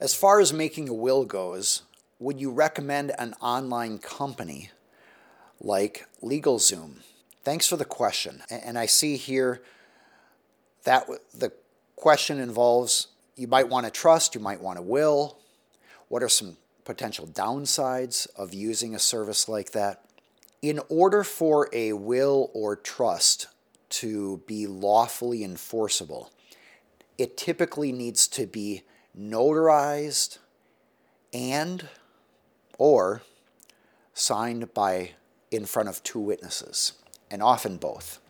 As far as making a will goes, would you recommend an online company like LegalZoom? Thanks for the question. And I see here that the question involves you might want to trust, you might want to will. What are some potential downsides of using a service like that? In order for a will or trust to be lawfully enforceable, it typically needs to be notarized and or signed by in front of two witnesses and often both.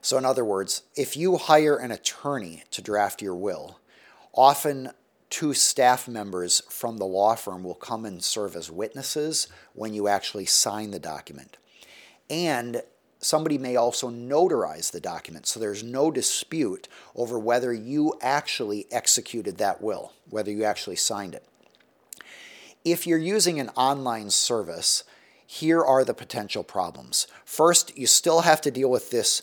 So in other words if you hire an attorney to draft your will often two staff members from the law firm will come and serve as witnesses when you actually sign the document. And somebody may also notarize the document so there's no dispute over whether you actually executed that will, whether you actually signed it. If you're using an online service, here are the potential problems. First, you still have to deal with this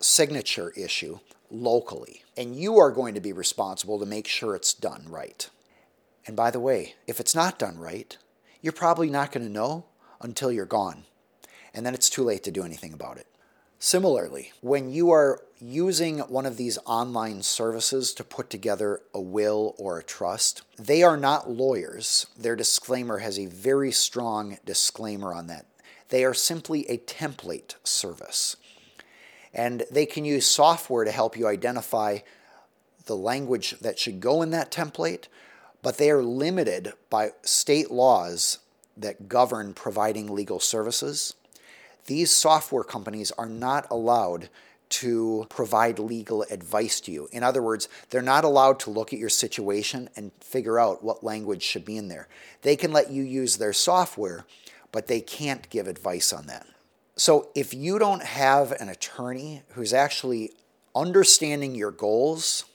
signature issue locally, and you are going to be responsible to make sure it's done right. And by the way, if it's not done right, you're probably not going to know until you're gone and then it's too late to do anything about it. Similarly, when you are using one of these online services to put together a will or a trust, they are not lawyers. Their disclaimer has a very strong disclaimer on that. They are simply a template service. And they can use software to help you identify the language that should go in that template, but they are limited by state laws that govern providing legal services these software companies are not allowed to provide legal advice to you. In other words, they're not allowed to look at your situation and figure out what language should be in there. They can let you use their software, but they can't give advice on that. So if you don't have an attorney who's actually understanding your goals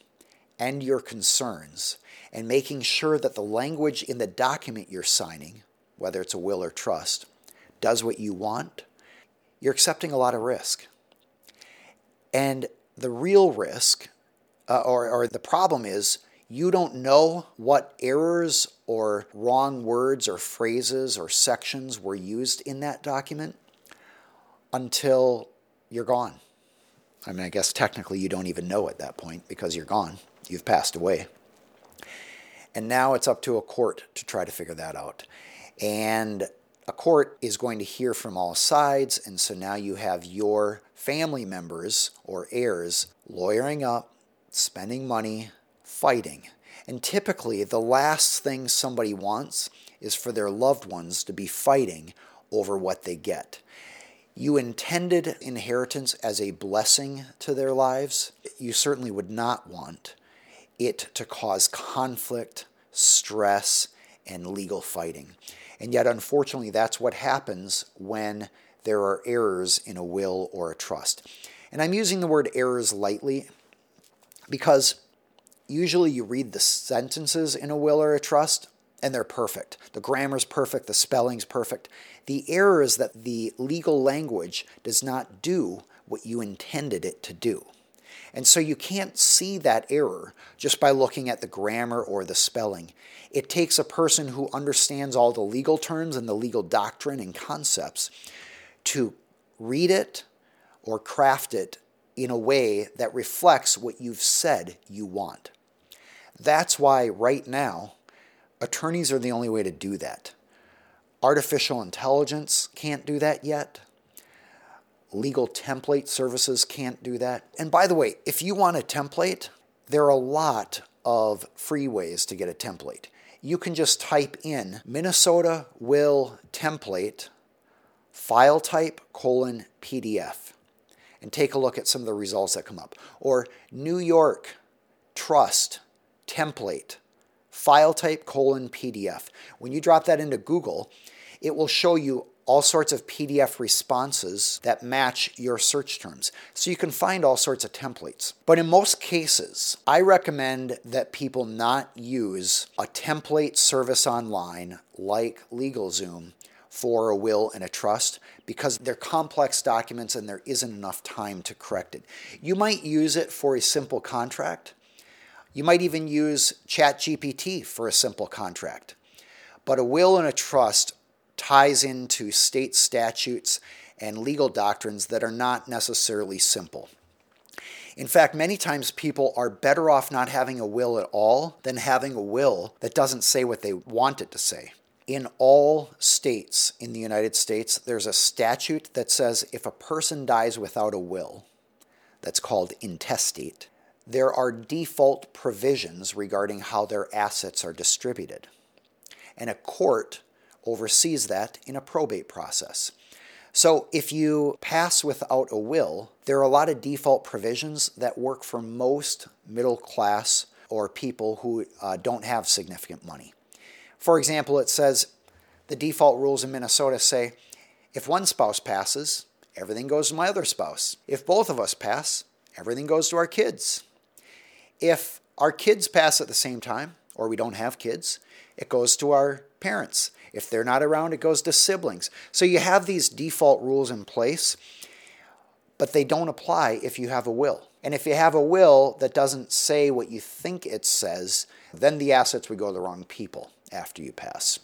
and your concerns and making sure that the language in the document you're signing, whether it's a will or trust, does what you want, you're accepting a lot of risk. And the real risk, uh, or, or the problem is, you don't know what errors or wrong words or phrases or sections were used in that document until you're gone. I mean, I guess technically you don't even know at that point because you're gone. You've passed away. And now it's up to a court to try to figure that out. And a court is going to hear from all sides, and so now you have your family members or heirs lawyering up, spending money, fighting. And typically, the last thing somebody wants is for their loved ones to be fighting over what they get. You intended inheritance as a blessing to their lives. You certainly would not want it to cause conflict, stress, and legal fighting. And yet, unfortunately, that's what happens when there are errors in a will or a trust. And I'm using the word errors lightly because usually you read the sentences in a will or a trust and they're perfect. The grammar's perfect, the spelling's perfect. The error is that the legal language does not do what you intended it to do. And so you can't see that error just by looking at the grammar or the spelling. It takes a person who understands all the legal terms and the legal doctrine and concepts to read it or craft it in a way that reflects what you've said you want. That's why, right now, attorneys are the only way to do that. Artificial intelligence can't do that yet. Legal template services can't do that. And by the way, if you want a template, there are a lot of free ways to get a template. You can just type in Minnesota will template file type colon PDF and take a look at some of the results that come up. Or New York trust template file type colon PDF. When you drop that into Google, it will show you all sorts of PDF responses that match your search terms. So you can find all sorts of templates. But in most cases, I recommend that people not use a template service online like LegalZoom for a will and a trust because they're complex documents and there isn't enough time to correct it. You might use it for a simple contract. You might even use ChatGPT for a simple contract. But a will and a trust ties into state statutes and legal doctrines that are not necessarily simple. In fact, many times people are better off not having a will at all than having a will that doesn't say what they want it to say. In all states in the United States, there's a statute that says if a person dies without a will, that's called intestate, there are default provisions regarding how their assets are distributed. And a court oversees that in a probate process. So if you pass without a will, there are a lot of default provisions that work for most middle class or people who uh, don't have significant money. For example, it says the default rules in Minnesota say if one spouse passes, everything goes to my other spouse. If both of us pass, everything goes to our kids. If our kids pass at the same time, or we don't have kids, it goes to our parents. If they're not around, it goes to siblings. So you have these default rules in place, but they don't apply if you have a will. And if you have a will that doesn't say what you think it says, then the assets would go to the wrong people after you pass.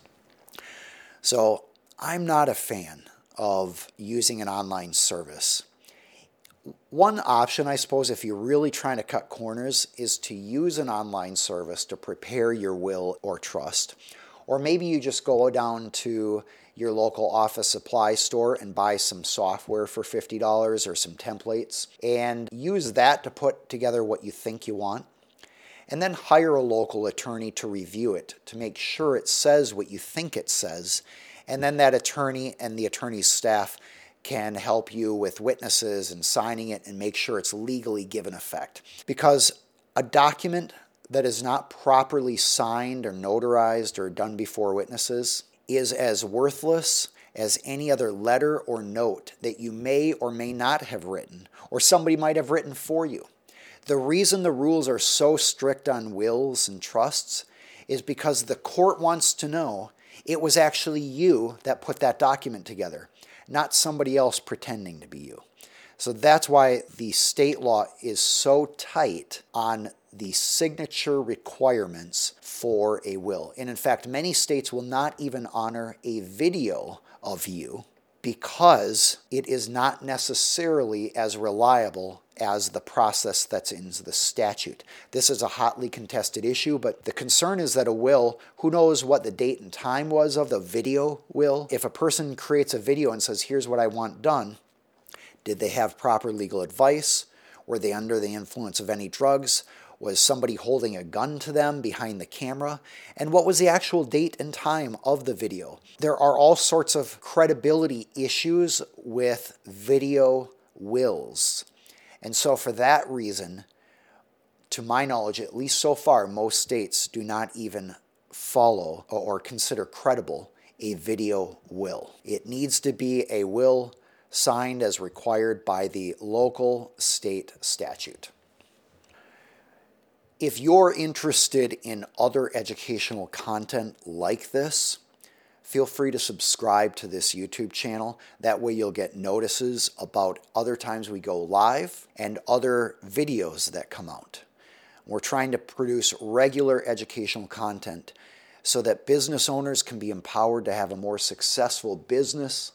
So I'm not a fan of using an online service one option, I suppose, if you're really trying to cut corners, is to use an online service to prepare your will or trust. Or maybe you just go down to your local office supply store and buy some software for $50 or some templates and use that to put together what you think you want. And then hire a local attorney to review it to make sure it says what you think it says. And then that attorney and the attorney's staff can help you with witnesses and signing it and make sure it's legally given effect. Because a document that is not properly signed or notarized or done before witnesses is as worthless as any other letter or note that you may or may not have written or somebody might have written for you. The reason the rules are so strict on wills and trusts is because the court wants to know it was actually you that put that document together not somebody else pretending to be you. So that's why the state law is so tight on the signature requirements for a will. And in fact, many states will not even honor a video of you because it is not necessarily as reliable as the process that's in the statute. This is a hotly contested issue, but the concern is that a will, who knows what the date and time was of the video will? If a person creates a video and says, here's what I want done, did they have proper legal advice? Were they under the influence of any drugs? Was somebody holding a gun to them behind the camera? And what was the actual date and time of the video? There are all sorts of credibility issues with video wills. And so, for that reason, to my knowledge, at least so far, most states do not even follow or consider credible a video will. It needs to be a will signed as required by the local state statute. If you're interested in other educational content like this, feel free to subscribe to this YouTube channel. That way, you'll get notices about other times we go live and other videos that come out. We're trying to produce regular educational content so that business owners can be empowered to have a more successful business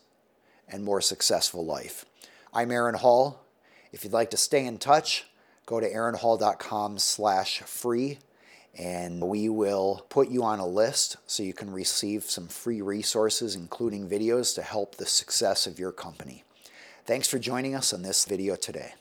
and more successful life. I'm Aaron Hall. If you'd like to stay in touch, go to aaronhall.com slash free and we will put you on a list so you can receive some free resources, including videos to help the success of your company. Thanks for joining us on this video today.